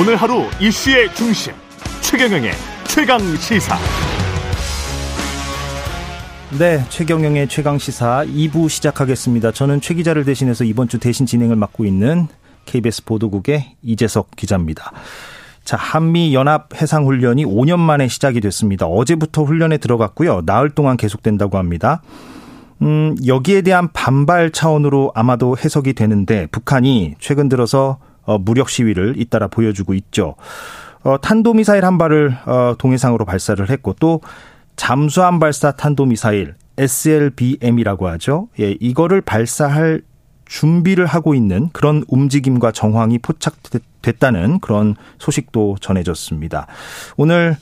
오늘 하루 이슈의 중심 최경영의 최강 시사. 네, 최경영의 최강 시사 2부 시작하겠습니다. 저는 최 기자를 대신해서 이번 주 대신 진행을 맡고 있는 KBS 보도국의 이재석 기자입니다. 자, 한미 연합 해상 훈련이 5년 만에 시작이 됐습니다. 어제부터 훈련에 들어갔고요. 나흘 동안 계속된다고 합니다. 음, 여기에 대한 반발 차원으로 아마도 해석이 되는데 북한이 최근 들어서 어, 무력 시위를 잇따라 보여주고 있죠. 어, 탄도미사일 한 발을 어, 동해상으로 발사를 했고 또 잠수함 발사 탄도미사일 SLBM이라고 하죠. 예, 이거를 발사할 준비를 하고 있는 그런 움직임과 정황이 포착됐다는 그런 소식도 전해졌습니다. 오늘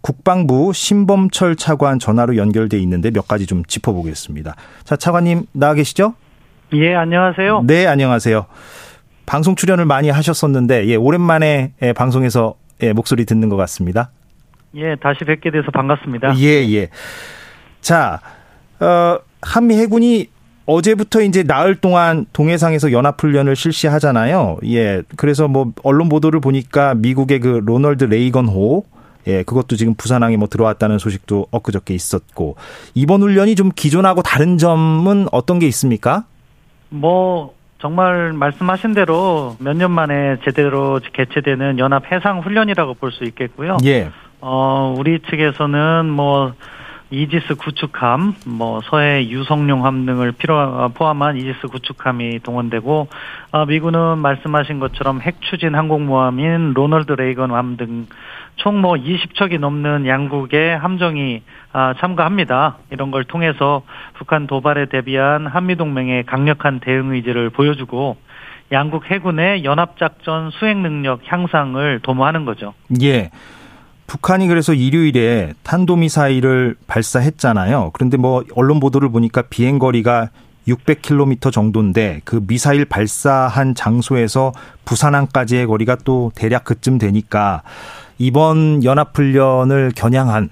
국방부 신범철 차관 전화로 연결돼 있는데 몇 가지 좀 짚어보겠습니다. 자, 차관님 나와 계시죠? 예, 안녕하세요. 네, 안녕하세요. 방송 출연을 많이 하셨었는데 예, 오랜만에 예, 방송에서 예, 목소리 듣는 것 같습니다. 예, 다시 뵙게 돼서 반갑습니다. 예, 예. 자, 어, 한미 해군이 어제부터 이제 나흘 동안 동해상에서 연합훈련을 실시하잖아요. 예. 그래서 뭐 언론 보도를 보니까 미국의 그 로널드 레이건호 예, 그것도 지금 부산항에 뭐 들어왔다는 소식도 엊그저께 있었고 이번 훈련이 좀 기존하고 다른 점은 어떤 게 있습니까? 뭐 정말 말씀하신 대로 몇 년 만에 제대로 개최되는 연합 해상 훈련이라고 볼 수 있겠고요. 예. 어, 우리 측에서는 뭐 이지스 구축함, 뭐 서애 류성룡함 등을 필요 포함한 이지스 구축함이 동원되고 어, 미군은 말씀하신 것처럼 핵 추진 항공모함인 로널드 레이건함 등 총 뭐 20척이 넘는 양국의 함정이 아, 참가합니다. 이런 걸 통해서 북한 도발에 대비한 한미 동맹의 강력한 대응 의지를 보여주고 양국 해군의 연합작전 수행 능력 향상을 도모하는 거죠. 예. 북한이 그래서 일요일에 탄도미사일을 발사했잖아요. 그런데 뭐 언론 보도를 보니까 비행 거리가 600km 정도인데 그 미사일 발사한 장소에서 부산항까지의 거리가 또 대략 그쯤 되니까 이번 연합훈련을 겨냥한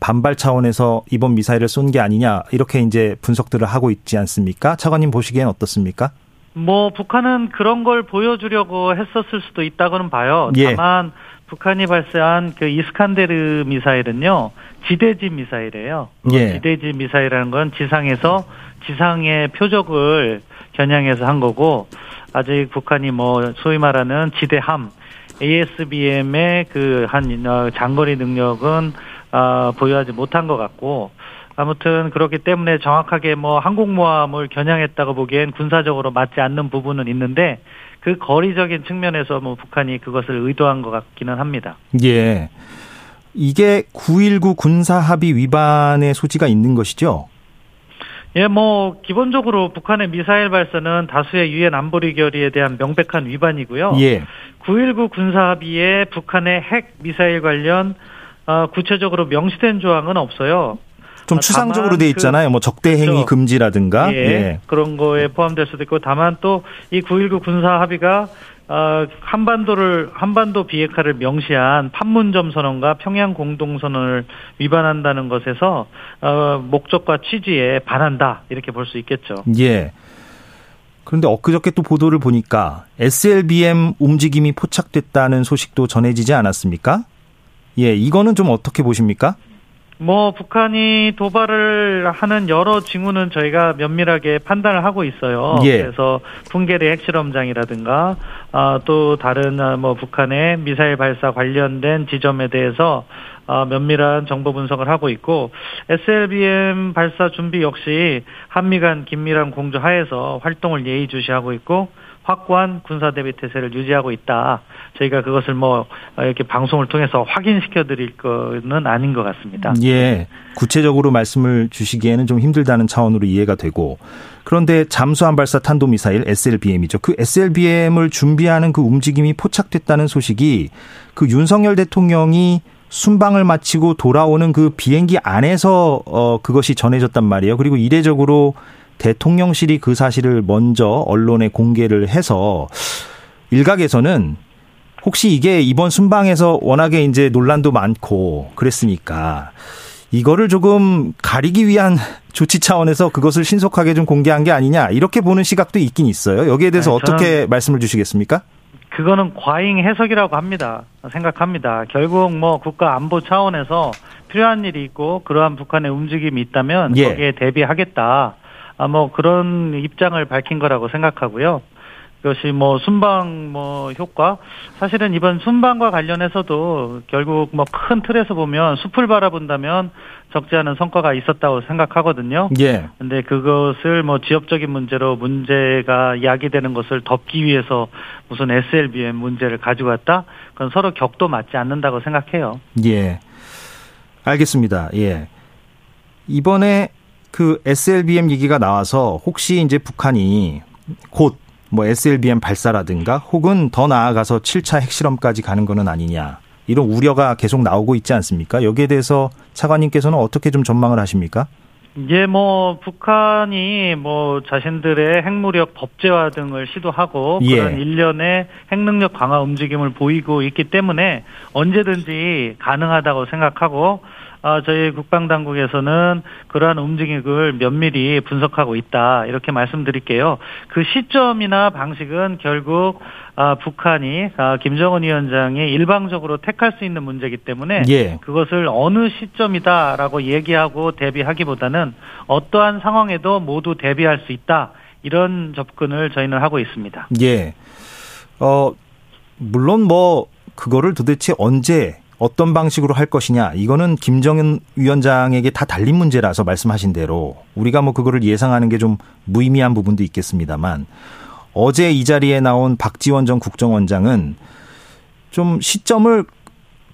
반발 차원에서 이번 미사일을 쏜 게 아니냐 이렇게 이제 분석들을 하고 있지 않습니까? 차관님 보시기엔 어떻습니까? 뭐 북한은 그런 걸 보여주려고 했었을 수도 있다고는 봐요. 예. 다만 북한이 발사한 그 이스칸데르 미사일은요 지대지 미사일이에요. 예. 지대지 미사일이라는 건 지상에서 지상의 표적을 겨냥해서 한 거고 아직 북한이 뭐 소위 말하는 지대함 ASBM의 그한 어, 장거리 능력은 어, 보유하지 못한 것 같고 아무튼 그렇기 때문에 정확하게 뭐 항공모함을 겨냥했다고 보기엔 군사적으로 맞지 않는 부분은 있는데 그 거리적인 측면에서 뭐 북한이 그것을 의도한 것 같기는 합니다. 예. 이게 9.19 군사합의 위반의 소지가 있는 것이죠? 예, 뭐 기본적으로 북한의 미사일 발사는 다수의 유엔 안보리 결의에 대한 명백한 위반이고요. 예. 9.19 군사합의에 북한의 핵 미사일 관련 어, 구체적으로 명시된 조항은 없어요. 좀 아, 추상적으로 돼 있잖아요. 뭐 적대 행위 그렇죠. 금지라든가. 예, 그런 거에 포함될 수도 있고 다만 또 이 9.19 군사 합의가 어, 한반도를 한반도 비핵화를 명시한 판문점 선언과 평양 공동 선언을 위반한다는 것에서 어, 목적과 취지에 반한다 이렇게 볼 수 있겠죠. 예. 그런데 엊그저께 또 보도를 보니까 SLBM 움직임이 포착됐다는 소식도 전해지지 않았습니까? 예, 이거는 좀 어떻게 보십니까? 뭐 북한이 도발을 하는 여러 징후는 저희가 면밀하게 판단을 하고 있어요. 예. 그래서 풍계리 핵실험장이라든가 아, 또 다른 아, 뭐 북한의 미사일 발사 관련된 지점에 대해서 아, 면밀한 정보 분석을 하고 있고 SLBM 발사 준비 역시 한미 간 긴밀한 공조 하에서 활동을 예의주시하고 있고 확고한 군사 대비 태세를 유지하고 있다. 저희가 그것을 뭐 이렇게 방송을 통해서 확인시켜 드릴 거는 아닌 것 같습니다. 예. 구체적으로 말씀을 주시기에는 좀 힘들다는 차원으로 이해가 되고 그런데 잠수함 발사 탄도 미사일 SLBM이죠. 그 SLBM을 준비하는 그 움직임이 포착됐다는 소식이 그 윤석열 대통령이 순방을 마치고 돌아오는 그 비행기 안에서 어 그것이 전해졌단 말이에요. 그리고 이례적으로 대통령실이 그 사실을 먼저 언론에 공개를 해서 일각에서는 혹시 이게 이번 순방에서 워낙에 이제 논란도 많고 그랬으니까 이거를 조금 가리기 위한 조치 차원에서 그것을 신속하게 좀 공개한 게 아니냐 이렇게 보는 시각도 있긴 있어요. 여기에 대해서 네, 어떻게 말씀을 주시겠습니까? 그거는 과잉 해석이라고 합니다. 생각합니다. 결국 뭐 국가 안보 차원에서 필요한 일이 있고 그러한 북한의 움직임이 있다면 예. 거기에 대비하겠다. 아, 뭐 그런 입장을 밝힌 거라고 생각하고요. 그것이 뭐 순방 뭐 효과 사실은 이번 순방과 관련해서도 결국 뭐 큰 틀에서 보면 숲을 바라본다면 적지 않은 성과가 있었다고 생각하거든요. 예. 근데 그것을 뭐 지역적인 문제로 문제가 야기되는 것을 덮기 위해서 무슨 SLBM 문제를 가지고 왔다? 그건 서로 격도 맞지 않는다고 생각해요. 예. 알겠습니다. 예. 이번에 그 SLBM 얘기가 나와서 혹시 이제 북한이 곧 뭐 SLBM 발사라든가 혹은 더 나아가서 7차 핵실험까지 가는 거는 아니냐. 이런 우려가 계속 나오고 있지 않습니까? 여기에 대해서 차관님께서는 어떻게 좀 전망을 하십니까? 이게 뭐 북한이 뭐 자신들의 핵무력 법제화 등을 시도하고 예. 그런 일련의 핵능력 강화 움직임을 보이고 있기 때문에 언제든지 가능하다고 생각하고 아, 저희 국방당국에서는 그러한 움직임을 면밀히 분석하고 있다. 이렇게 말씀드릴게요. 그 시점이나 방식은 결국 아, 북한이 아, 김정은 위원장이 일방적으로 택할 수 있는 문제이기 때문에 예. 그것을 어느 시점이다라고 얘기하고 대비하기보다는 어떠한 상황에도 모두 대비할 수 있다. 이런 접근을 저희는 하고 있습니다. 예. 어, 물론 뭐, 그거를 도대체 언제, 어떤 방식으로 할 것이냐, 이거는 김정은 위원장에게 다 달린 문제라서 말씀하신 대로, 우리가 뭐 그거를 예상하는 게 좀 무의미한 부분도 있겠습니다만, 어제 이 자리에 나온 박지원 전 국정원장은 좀 시점을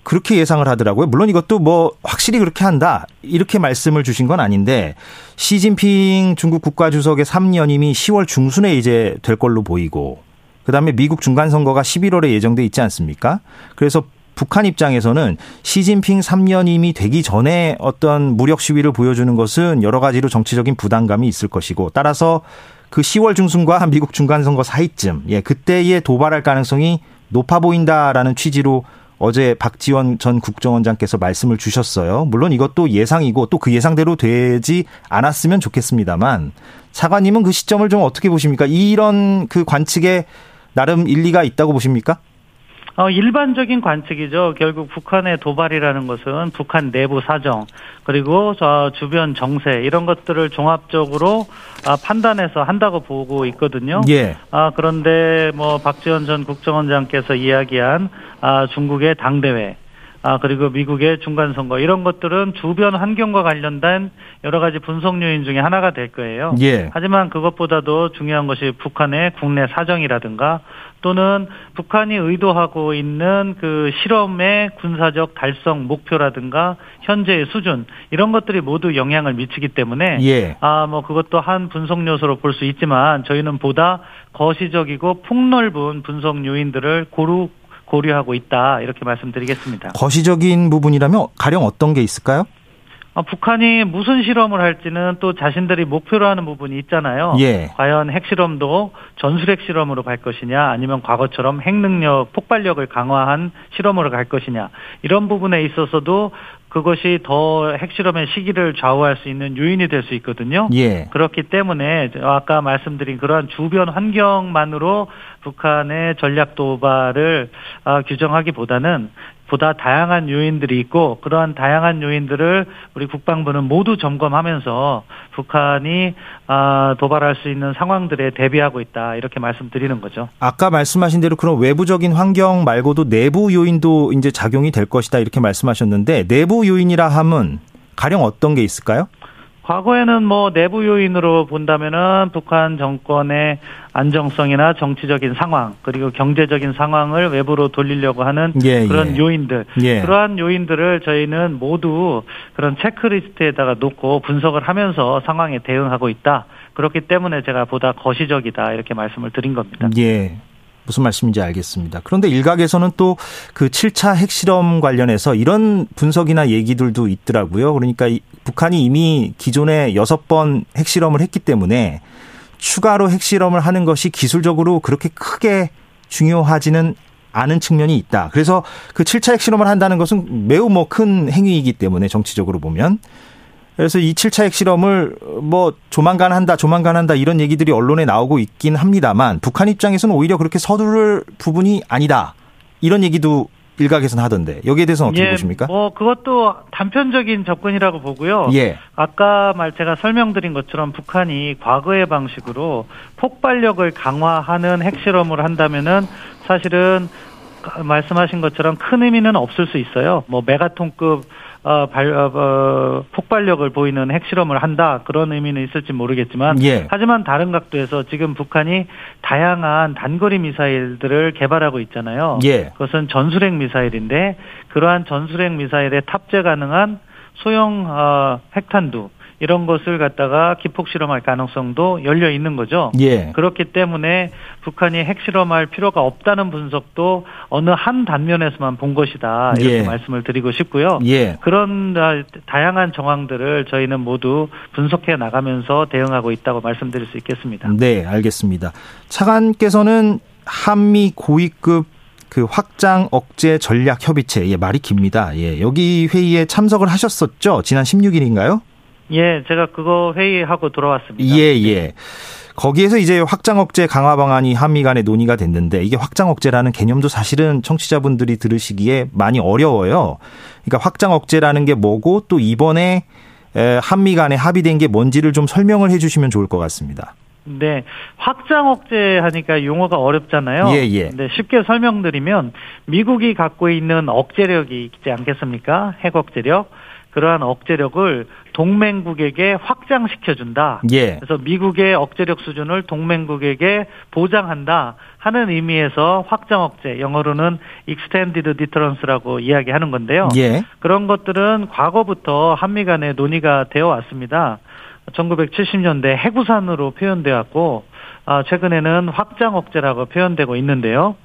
그렇게 예상을 하더라고요. 물론 이것도 뭐 확실히 그렇게 한다. 이렇게 말씀을 주신 건 아닌데 시진핑 중국 국가주석의 3년임이 10월 중순에 이제 될 걸로 보이고 그다음에 미국 중간 선거가 11월에 예정돼 있지 않습니까? 그래서 북한 입장에서는 시진핑 3년임이 되기 전에 어떤 무력 시위를 보여주는 것은 여러 가지로 정치적인 부담감이 있을 것이고 따라서 그 10월 중순과 미국 중간 선거 사이쯤 예 그때에 도발할 가능성이 높아 보인다라는 취지로 어제 박지원 전 국정원장께서 말씀을 주셨어요. 물론 이것도 예상이고 또 그 예상대로 되지 않았으면 좋겠습니다만 차관님은 그 시점을 좀 어떻게 보십니까? 이런 그 관측에 나름 일리가 있다고 보십니까? 어, 일반적인 관측이죠. 결국 북한의 도발이라는 것은 북한 내부 사정, 그리고 저 주변 정세, 이런 것들을 종합적으로 아, 판단해서 한다고 보고 있거든요. 예. 아, 그런데 뭐 박지원 전 국정원장께서 이야기한 아, 중국의 당대회, 아, 그리고 미국의 중간 선거, 이런 것들은 주변 환경과 관련된 여러 가지 분석 요인 중에 하나가 될 거예요. 예. 하지만 그것보다도 중요한 것이 북한의 국내 사정이라든가 또는 북한이 의도하고 있는 그 실험의 군사적 달성 목표라든가 현재의 수준 이런 것들이 모두 영향을 미치기 때문에 예. 아뭐 그것도 한 분석 요소로 볼 수 있지만 저희는 보다 거시적이고 폭넓은 분석 요인들을 고루 고려하고 있다 이렇게 말씀드리겠습니다. 거시적인 부분이라면 가령 어떤 게 있을까요? 어, 북한이 무슨 실험을 할지는 또 자신들이 목표로 하는 부분이 있잖아요. 예. 과연 핵실험도 전술핵 실험으로 갈 것이냐, 아니면 과거처럼 핵능력, 폭발력을 강화한 실험으로 갈 것이냐, 이런 부분에 있어서도 그것이 더 핵실험의 시기를 좌우할 수 있는 요인이 될 수 있거든요. 예. 그렇기 때문에 아까 말씀드린 그러한 주변 환경만으로 북한의 전략 도발을 아, 규정하기보다는 보다 다양한 요인들이 있고 그러한 다양한 요인들을 우리 국방부는 모두 점검하면서 북한이 아, 도발할 수 있는 상황들에 대비하고 있다 이렇게 말씀드리는 거죠. 아까 말씀하신 대로 그런 외부적인 환경 말고도 내부 요인도 이제 작용이 될 것이다 이렇게 말씀하셨는데 내부 요인이라 함은 가령 어떤 게 있을까요? 과거에는 뭐 내부 요인으로 본다면은 북한 정권의 안정성이나 정치적인 상황 그리고 경제적인 상황을 외부로 돌리려고 하는 예, 그런 예. 요인들 예. 그러한 요인들을 저희는 모두 그런 체크리스트에다가 놓고 분석을 하면서 상황에 대응하고 있다. 그렇기 때문에 제가 보다 거시적이다 이렇게 말씀을 드린 겁니다. 예. 무슨 말씀인지 알겠습니다. 그런데 일각에서는 또 그 7차 핵실험 관련해서 이런 분석이나 얘기들도 있더라고요. 그러니까 이- 북한이 이미 기존에 여섯 번 핵실험을 했기 때문에 추가로 핵실험을 하는 것이 기술적으로 그렇게 크게 중요하지는 않은 측면이 있다. 그래서 그 7차 핵실험을 한다는 것은 매우 뭐 큰 행위이기 때문에 정치적으로 보면 그래서 이 7차 핵실험을 뭐 조만간 한다, 조만간 한다 이런 얘기들이 언론에 나오고 있긴 합니다만 북한 입장에서는 오히려 그렇게 서두를 부분이 아니다. 이런 얘기도 일각에서는 하던데 여기에 대해서는 어떻게 예, 보십니까? 뭐 그것도 단편적인 접근이라고 보고요. 예. 아까 말 제가 설명드린 것처럼 북한이 과거의 방식으로 폭발력을 강화하는 핵실험을 한다면은 사실은 말씀하신 것처럼 큰 의미는 없을 수 있어요. 뭐 메가톤급 어, 발, 어, 어, 폭발력을 보이는 핵실험을 한다 그런 의미는 있을지 모르겠지만 예. 하지만 다른 각도에서 지금 북한이 다양한 단거리 미사일들을 개발하고 있잖아요. 예. 그것은 전술핵 미사일인데 그러한 전술핵 미사일에 탑재 가능한 소형 어, 핵탄두 이런 것을 갖다가 기폭 실험할 가능성도 열려 있는 거죠. 예. 그렇기 때문에 북한이 핵 실험할 필요가 없다는 분석도 어느 한 단면에서만 본 것이다 이렇게 예. 말씀을 드리고 싶고요. 예. 그런 아, 다양한 정황들을 저희는 모두 분석해 나가면서 대응하고 있다고 말씀드릴 수 있겠습니다. 네, 알겠습니다. 차관께서는 한미 고위급 그 확장 억제 전략 협의체, 예, 말이 깁니다. 예, 여기 회의에 참석을 하셨었죠? 지난 16일인가요? 예, 제가 그거 회의하고 돌아왔습니다. 예, 예. 거기에서 이제 확장 억제 강화 방안이 한미 간에 논의가 됐는데 이게 확장 억제라는 개념도 사실은 청취자분들이 들으시기에 많이 어려워요. 그러니까 확장 억제라는 게 뭐고 또 이번에 에, 한미 간에 합의된 게 뭔지를 좀 설명을 해 주시면 좋을 것 같습니다. 네, 확장 억제 하니까 용어가 어렵잖아요. 예, 예. 네, 쉽게 설명드리면 미국이 갖고 있는 억제력이 있지 않겠습니까? 핵 억제력. 그러한 억제력을 동맹국에게 확장시켜준다. 예. 그래서 미국의 억제력 수준을 동맹국에게 보장한다 하는 의미에서 확장 억제, 영어로는 extended deterrence라고 이야기하는 건데요. 예. 그런 것들은 과거부터 한미 간에 논의가 되어 왔습니다. 1970년대 해구산으로 표현되었고 아, 최근에는 확장 억제라고 표현되고 있는데요.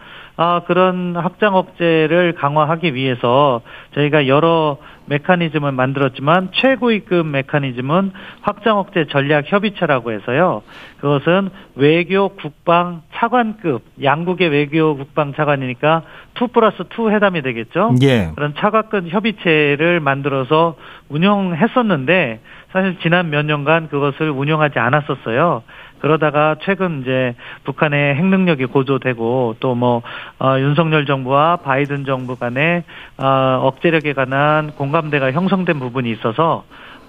아, 그런 확장 억제를 강화하기 위해서 저희가 여러 메커니즘을 만들었지만 최고위급 메커니즘은 확장 억제 전략 협의체라고 해서요. 그것은 외교 국방 차관급 양국의 외교 국방 차관이니까 2 플러스 2 회담이 되겠죠. 예. 그런 차관급 협의체를 만들어서 운영했었는데 사실 지난 몇 년간 그것을 운영하지 않았었어요. 그러다가 최근 이제 북한의 핵 능력이 고조되고 또뭐 어, 윤석열 정부와 바이든 정부 간에 어, 억제력에 관한 공감대가 형성된 부분이 있어서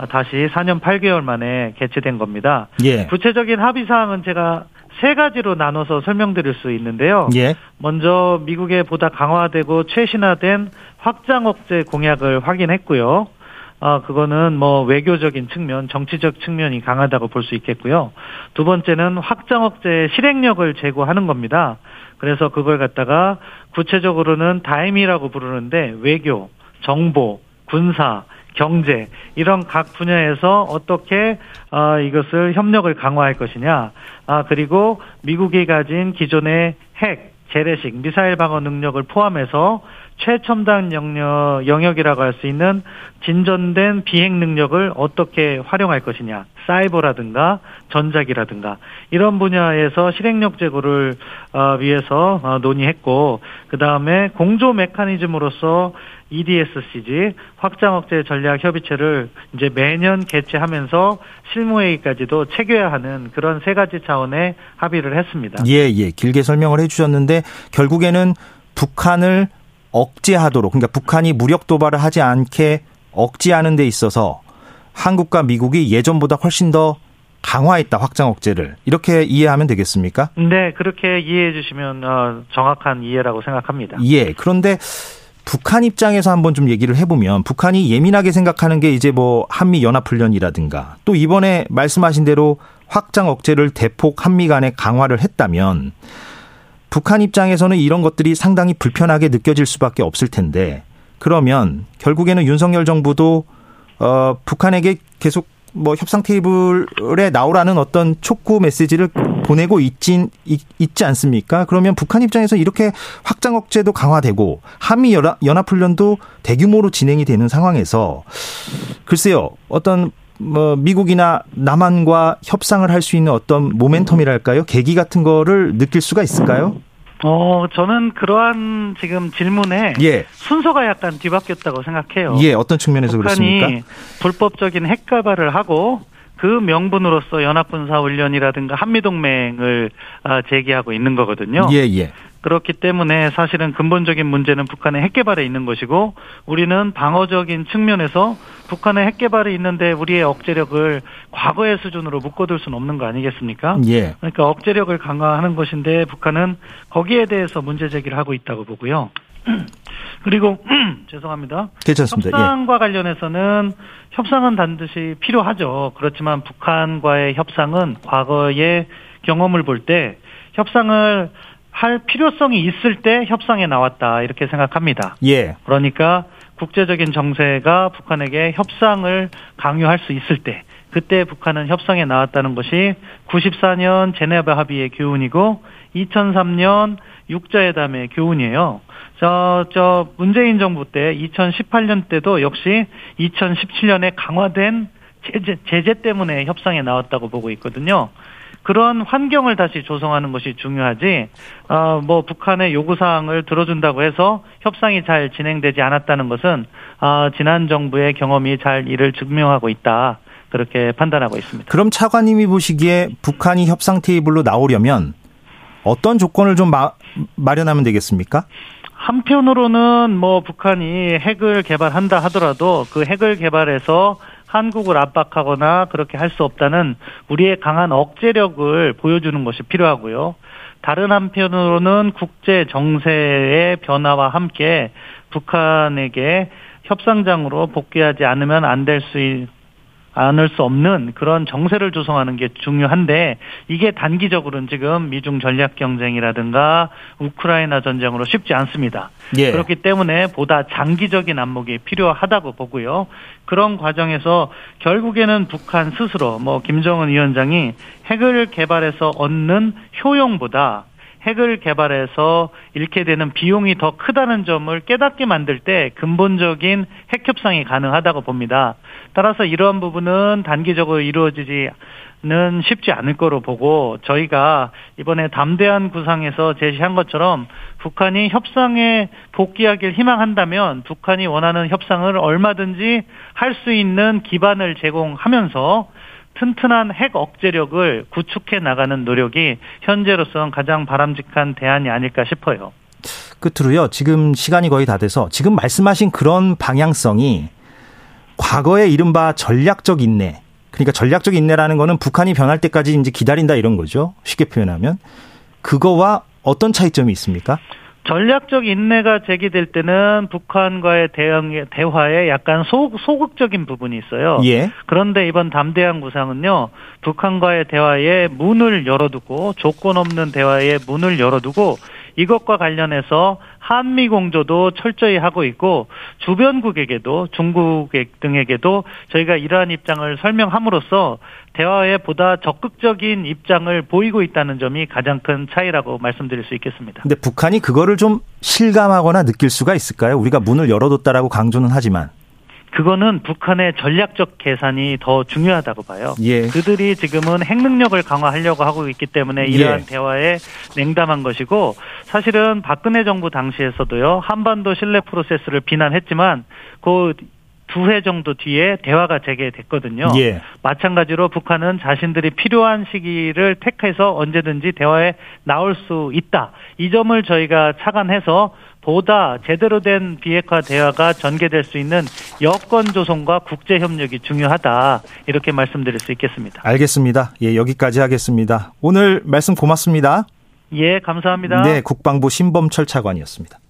다시 4년 8개월 만에 개최된 겁니다. 예. 구체적인 합의 사항은 제가 세 가지로 나눠서 설명드릴 수 있는데요. 예. 먼저 미국의 보다 강화되고 최신화된 확장 억제 공약을 확인했고요. 아, 그거는 뭐 외교적인 측면, 정치적 측면이 강하다고 볼 수 있겠고요. 두 번째는 확장 억제 실행력을 제고하는 겁니다. 그래서 그걸 갖다가 구체적으로는 다임이라고 부르는데 외교, 정보, 군사, 경제 이런 각 분야에서 어떻게 어, 이것을 협력을 강화할 것이냐. 아 그리고 미국이 가진 기존의 핵, 재래식 미사일 방어 능력을 포함해서 최첨단 영역, 영역이라고 할 수 있는 진전된 비행 능력을 어떻게 활용할 것이냐. 사이버라든가 전자기라든가 이런 분야에서 실행력 제고를 어, 위해서 어, 논의했고 그 다음에 공조 메커니즘으로서 EDSCG 확장 억제 전략 협의체를 이제 매년 개최하면서 실무회의까지도 체계화 하는 그런 세 가지 차원의 합의를 했습니다. 예, 예. 길게 설명을 해 주셨는데 결국에는 북한을 억제하도록 그러니까 북한이 무력 도발을 하지 않게 억제하는 데 있어서 한국과 미국이 예전보다 훨씬 더 강화했다 확장 억제를 이렇게 이해하면 되겠습니까? 네, 그렇게 이해해 주시면 어, 정확한 이해라고 생각합니다. 예. 그런데 북한 입장에서 한번 좀 얘기를 해보면 북한이 예민하게 생각하는 게 이제 뭐 한미 연합훈련이라든가 또 이번에 말씀하신 대로 확장 억제를 대폭 한미 간에 강화를 했다면 북한 입장에서는 이런 것들이 상당히 불편하게 느껴질 수밖에 없을 텐데 그러면 결국에는 윤석열 정부도 어 북한에게 계속 뭐 협상 테이블에 나오라는 어떤 촉구 메시지를 보내고 있진 있지 않습니까? 그러면 북한 입장에서 이렇게 확장 억제도 강화되고 한미 연합 훈련도 대규모로 진행이 되는 상황에서 글쎄요 어떤 뭐 미국이나 남한과 협상을 할 수 있는 어떤 모멘텀이랄까요? 계기 같은 거를 느낄 수가 있을까요? 어, 저는 그러한 지금 질문에 예. 순서가 약간 뒤바뀌었다고 생각해요. 예, 어떤 측면에서 북한이 그렇습니까? 불법적인 핵가발을 하고 그 명분으로서 연합군사훈련이라든가 한미동맹을 아, 제기하고 있는 거거든요. 예, 예. 그렇기 때문에 사실은 근본적인 문제는 북한의 핵개발에 있는 것이고 우리는 방어적인 측면에서 북한의 핵개발이 있는데 우리의 억제력을 과거의 수준으로 묶어둘 수는 없는 거 아니겠습니까? 예. 그러니까 억제력을 강화하는 것인데 북한은 거기에 대해서 문제 제기를 하고 있다고 보고요. 그리고 죄송합니다. 괜찮습니다. 예. 협상과 관련해서는 협상은 반드시 필요하죠. 그렇지만 북한과의 협상은 과거의 경험을 볼 때 협상을 할 필요성이 있을 때 협상에 나왔다 이렇게 생각합니다. 예. 그러니까 국제적인 정세가 북한에게 협상을 강요할 수 있을 때 그때 북한은 협상에 나왔다는 것이 94년 제네바 합의의 교훈이고 2003년 육자회담의 교훈이에요. 저, 저, 문재인 정부 때 2018년 때도 역시 2017년에 강화된 제재, 제재 때문에 협상에 나왔다고 보고 있거든요. 그런 환경을 다시 조성하는 것이 중요하지, 어, 뭐, 북한의 요구사항을 들어준다고 해서 협상이 잘 진행되지 않았다는 것은, 어, 지난 정부의 경험이 잘 이를 증명하고 있다. 그렇게 판단하고 있습니다. 그럼 차관님이 보시기에 북한이 협상 테이블로 나오려면 어떤 조건을 좀 마, 마련하면 되겠습니까? 한편으로는 뭐 북한이 핵을 개발한다 하더라도 그 핵을 개발해서 한국을 압박하거나 그렇게 할 수 없다는 우리의 강한 억제력을 보여주는 것이 필요하고요. 다른 한편으로는 국제 정세의 변화와 함께 북한에게 협상장으로 복귀하지 않으면 안 될 수 않을 수 없는 그런 정세를 조성하는 게 중요한데 이게 단기적으로는 지금 미중 전략 경쟁이라든가 우크라이나 전쟁으로 쉽지 않습니다. 예. 그렇기 때문에 보다 장기적인 안목이 필요하다고 보고요. 그런 과정에서 결국에는 북한 스스로 뭐 김정은 위원장이 핵을 개발해서 얻는 효용보다 핵을 개발해서 잃게 되는 비용이 더 크다는 점을 깨닫게 만들 때 근본적인 핵 협상이 가능하다고 봅니다. 따라서 이러한 부분은 단기적으로 이루어지지 는 쉽지 않을 거로 보고 저희가 이번에 담대한 구상에서 제시한 것처럼 북한이 협상에 복귀하길 희망한다면 북한이 원하는 협상을 얼마든지 할 수 있는 기반을 제공하면서 튼튼한 핵 억제력을 구축해 나가는 노력이 현재로서는 가장 바람직한 대안이 아닐까 싶어요. 끝으로요. 지금 시간이 거의 다 돼서 지금 말씀하신 그런 방향성이 과거의 이른바 전략적 인내. 그러니까 전략적 인내라는 거는 북한이 변할 때까지 이제 기다린다 이런 거죠. 쉽게 표현하면. 그거와 어떤 차이점이 있습니까? 전략적 인내가 제기될 때는 북한과의 대응, 대화에 약간 소, 소극적인 부분이 있어요. 예. 그런데 이번 담대한 구상은요, 북한과의 대화에 문을 열어두고, 조건 없는 대화에 문을 열어두고, 이것과 관련해서 한미 공조도 철저히 하고 있고 주변국에게도 중국 등에게도 저희가 이러한 입장을 설명함으로써 대화에 보다 적극적인 입장을 보이고 있다는 점이 가장 큰 차이라고 말씀드릴 수 있겠습니다. 근데 북한이 그거를 좀 실감하거나 느낄 수가 있을까요? 우리가 문을 열어뒀다라고 강조는 하지만 그거는 북한의 전략적 계산이 더 중요하다고 봐요. 예. 그들이 지금은 핵 능력을 강화하려고 하고 있기 때문에 이러한 예. 대화에 냉담한 것이고 사실은 박근혜 정부 당시에서도요 한반도 신뢰 프로세스를 비난했지만 그두해 정도 뒤에 대화가 재개됐거든요. 예. 마찬가지로 북한은 자신들이 필요한 시기를 택해서 언제든지 대화에 나올 수 있다. 이 점을 저희가 착안해서 보다 제대로 된 비핵화 대화가 전개될 수 있는 여건 조성과 국제 협력이 중요하다. 이렇게 말씀드릴 수 있겠습니다. 알겠습니다. 예, 여기까지 하겠습니다. 오늘 말씀 고맙습니다. 예, 감사합니다. 네, 국방부 신범철 차관이었습니다.